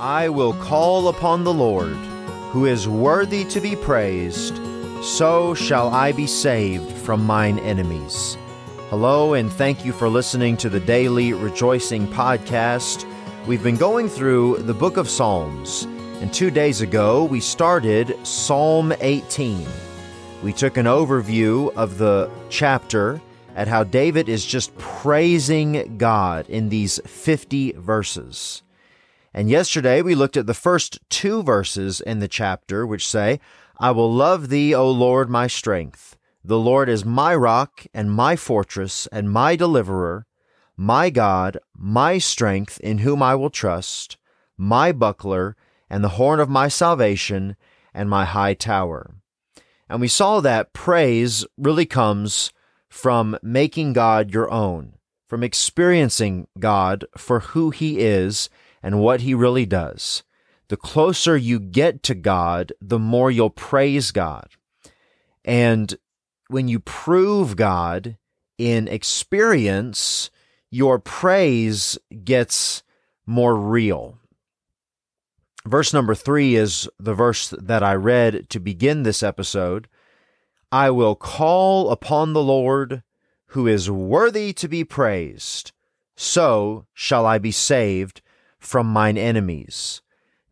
I will call upon the Lord, who is worthy to be praised, so shall I be saved from mine enemies. Hello, and thank you for listening to the Daily Rejoicing Podcast. We've been going through the book of Psalms, and two days ago we started Psalm 18. We took an overview of the chapter at how David is just praising God in these 50 verses. And yesterday we looked at the first two verses in the chapter, which say, I will love thee, O Lord, my strength. The Lord is my rock and my fortress and my deliverer, my God, my strength, in whom I will trust, my buckler and the horn of my salvation and my high tower. And we saw that praise really comes from making God your own, from experiencing God for who he is and what he really does. The closer you get to God, the more you'll praise God. And when you prove God in experience, your praise gets more real. Verse number three is the verse that I read to begin this episode. I will call upon the Lord who is worthy to be praised. So shall I be saved from mine enemies.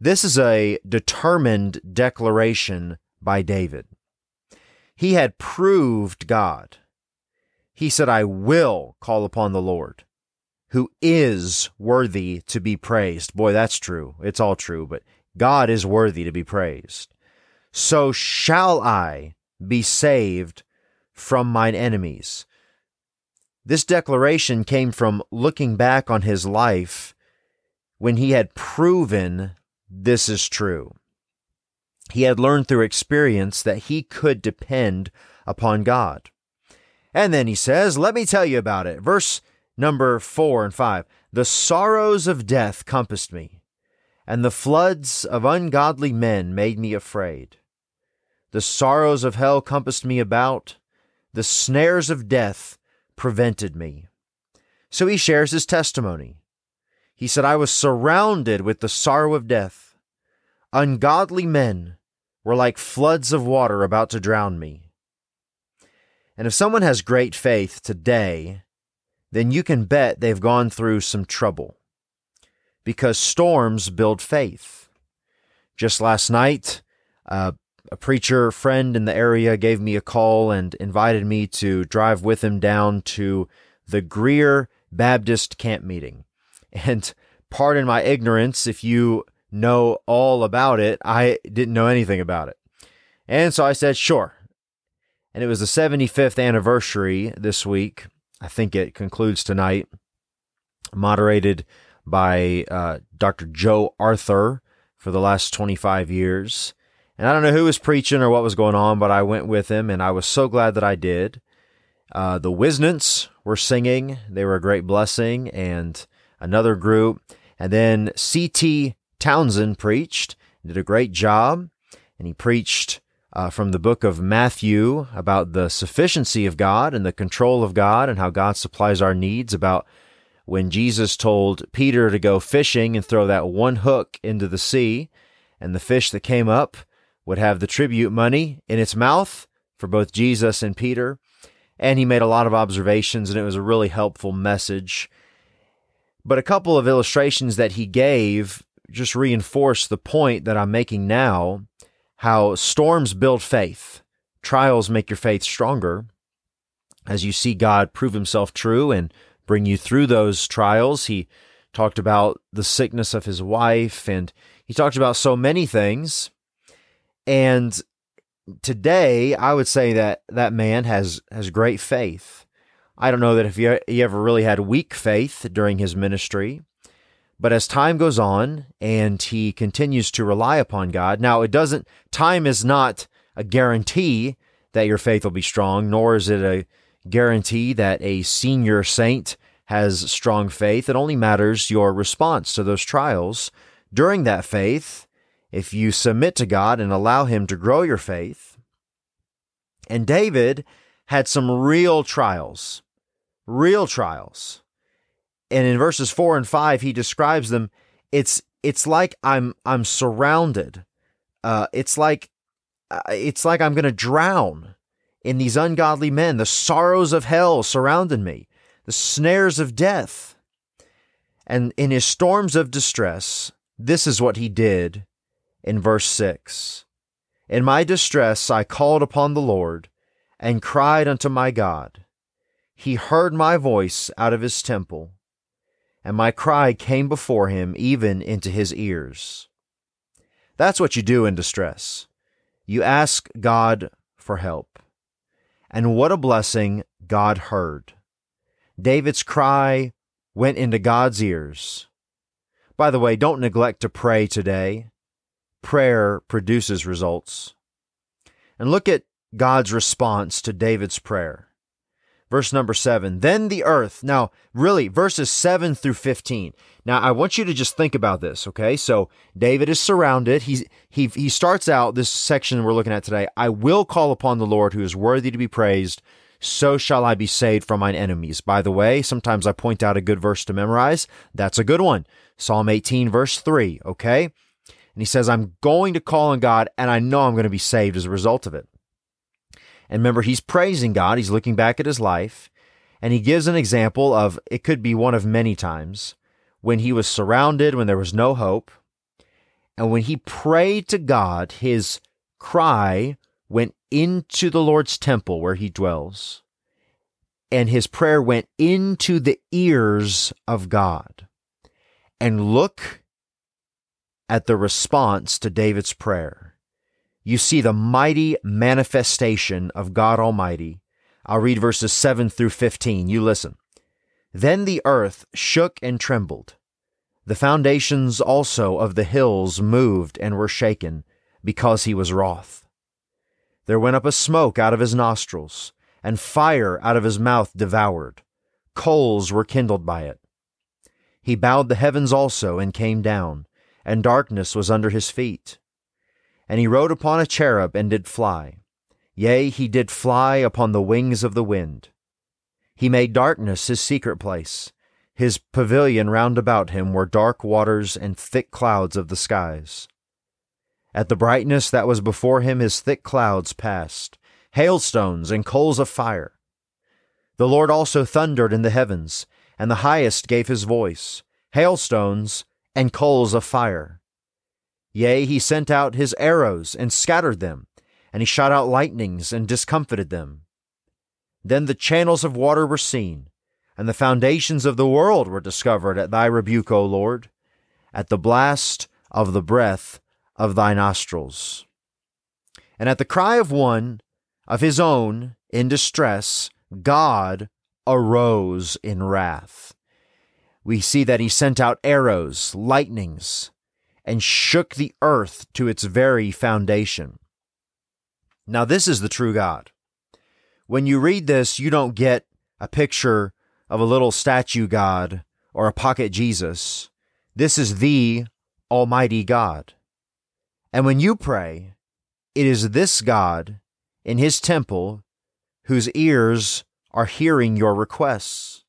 This is a determined declaration by David. He had proved God. He said, I will call upon the Lord, who is worthy to be praised. Boy, that's true. It's all true, but God is worthy to be praised. So shall I be saved from mine enemies. This declaration came from looking back on his life when he had proven this is true. He had learned through experience that he could depend upon God. And then he says, Let me tell you about it. Verse number four and five The sorrows of death compassed me, and the floods of ungodly men made me afraid. The sorrows of hell compassed me about, the snares of death prevented me. So he shares his testimony. He said, I was surrounded with the sorrow of death. Ungodly men were like floods of water about to drown me. And if someone has great faith today, then you can bet they've gone through some trouble because storms build faith. Just last night, uh, a preacher friend in the area gave me a call and invited me to drive with him down to the Greer Baptist camp meeting. And pardon my ignorance if you know all about it. I didn't know anything about it. And so I said, sure. And it was the 75th anniversary this week. I think it concludes tonight, moderated by uh, Dr. Joe Arthur for the last 25 years. And I don't know who was preaching or what was going on, but I went with him and I was so glad that I did. Uh, the Whisnants were singing. They were a great blessing. And another group. And then C.T. Townsend preached, did a great job. And he preached uh, from the book of Matthew about the sufficiency of God and the control of God and how God supplies our needs, about when Jesus told Peter to go fishing and throw that one hook into the sea, and the fish that came up would have the tribute money in its mouth for both Jesus and Peter. And he made a lot of observations, and it was a really helpful message. But a couple of illustrations that he gave just reinforce the point that I'm making now how storms build faith, trials make your faith stronger. As you see God prove himself true and bring you through those trials, he talked about the sickness of his wife and he talked about so many things. And today, I would say that that man has, has great faith. I don't know that if he, ever really had weak faith during his ministry, but as time goes on and he continues to rely upon God, now it doesn't, time is not a guarantee that your faith will be strong, nor is it a guarantee that a senior saint has strong faith. It only matters your response to those trials during that faith. If you submit to God and allow Him to grow your faith. And David had some real trials real trials. And in verses 4 and 5 he describes them it's it's like I'm I'm surrounded. Uh, it's like uh, it's like I'm going to drown in these ungodly men. The sorrows of hell surrounded me, the snares of death. And in his storms of distress, this is what he did in verse 6. In my distress I called upon the Lord and cried unto my God. He heard my voice out of his temple, and my cry came before him even into his ears. That's what you do in distress. You ask God for help. And what a blessing God heard. David's cry went into God's ears. By the way, don't neglect to pray today. Prayer produces results. And look at God's response to David's prayer. Verse number seven. Then the earth. Now, really, verses seven through 15. Now, I want you to just think about this, okay? So David is surrounded. He's, he, he starts out this section we're looking at today. I will call upon the Lord who is worthy to be praised. So shall I be saved from mine enemies. By the way, sometimes I point out a good verse to memorize. That's a good one. Psalm 18, verse 3, okay? And he says, I'm going to call on God and I know I'm going to be saved as a result of it. And remember, he's praising God. He's looking back at his life. And he gives an example of it could be one of many times when he was surrounded, when there was no hope. And when he prayed to God, his cry went into the Lord's temple where he dwells. And his prayer went into the ears of God. And look at the response to David's prayer you see the mighty manifestation of God Almighty. I'll read verses 7 through 15. You listen. Then the earth shook and trembled. The foundations also of the hills moved and were shaken, because he was wroth. There went up a smoke out of his nostrils, and fire out of his mouth devoured. Coals were kindled by it. He bowed the heavens also and came down, and darkness was under his feet. And he rode upon a cherub and did fly. Yea, he did fly upon the wings of the wind. He made darkness his secret place. His pavilion round about him were dark waters and thick clouds of the skies. At the brightness that was before him his thick clouds passed, hailstones and coals of fire. The Lord also thundered in the heavens, and the highest gave his voice, hailstones and coals of fire. Yea, he sent out his arrows and scattered them, and he shot out lightnings and discomfited them. Then the channels of water were seen, and the foundations of the world were discovered at thy rebuke, O Lord, at the blast of the breath of thy nostrils. And at the cry of one of his own in distress, God arose in wrath. We see that he sent out arrows, lightnings, and shook the earth to its very foundation. Now, this is the true God. When you read this, you don't get a picture of a little statue God or a pocket Jesus. This is the Almighty God. And when you pray, it is this God in His temple whose ears are hearing your requests.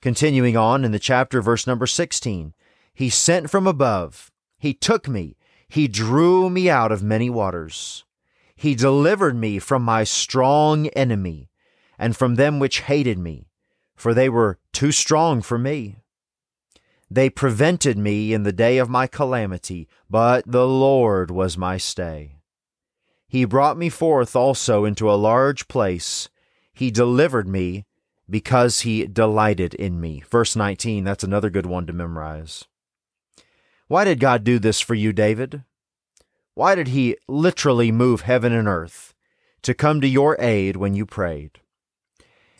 Continuing on in the chapter, verse number 16, He sent from above he took me. He drew me out of many waters. He delivered me from my strong enemy and from them which hated me, for they were too strong for me. They prevented me in the day of my calamity, but the Lord was my stay. He brought me forth also into a large place. He delivered me because he delighted in me. Verse 19, that's another good one to memorize. Why did God do this for you, David? Why did he literally move heaven and earth to come to your aid when you prayed?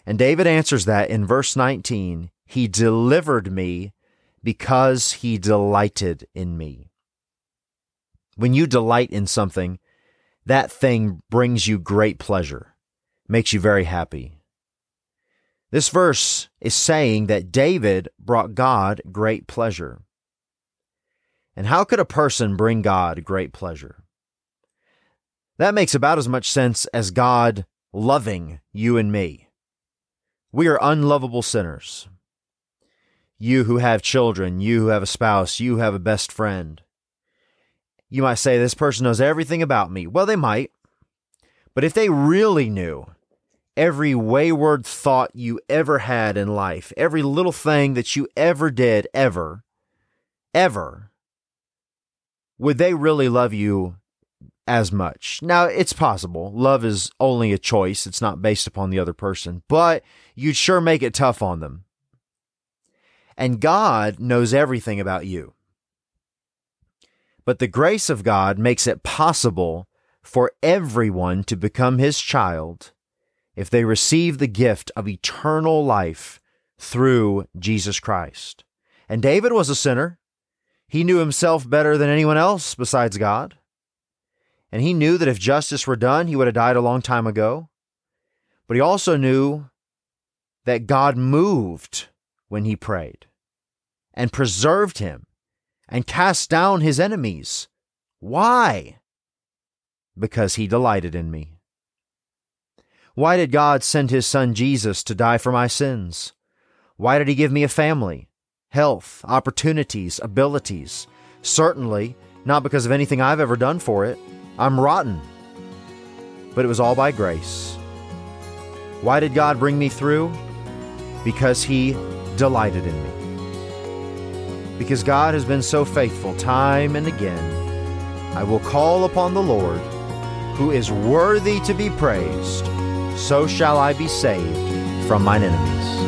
And David answers that in verse 19 He delivered me because he delighted in me. When you delight in something, that thing brings you great pleasure, makes you very happy. This verse is saying that David brought God great pleasure. And how could a person bring God great pleasure? That makes about as much sense as God loving you and me. We are unlovable sinners. You who have children, you who have a spouse, you who have a best friend. You might say, This person knows everything about me. Well, they might. But if they really knew every wayward thought you ever had in life, every little thing that you ever did, ever, ever, would they really love you as much? Now, it's possible. Love is only a choice, it's not based upon the other person, but you'd sure make it tough on them. And God knows everything about you. But the grace of God makes it possible for everyone to become his child if they receive the gift of eternal life through Jesus Christ. And David was a sinner. He knew himself better than anyone else besides God. And he knew that if justice were done, he would have died a long time ago. But he also knew that God moved when he prayed and preserved him and cast down his enemies. Why? Because he delighted in me. Why did God send his son Jesus to die for my sins? Why did he give me a family, health, opportunities, abilities? Certainly not because of anything I've ever done for it. I'm rotten. But it was all by grace. Why did God bring me through? Because he delighted in me. Because God has been so faithful time and again, I will call upon the Lord, who is worthy to be praised so shall I be saved from mine enemies.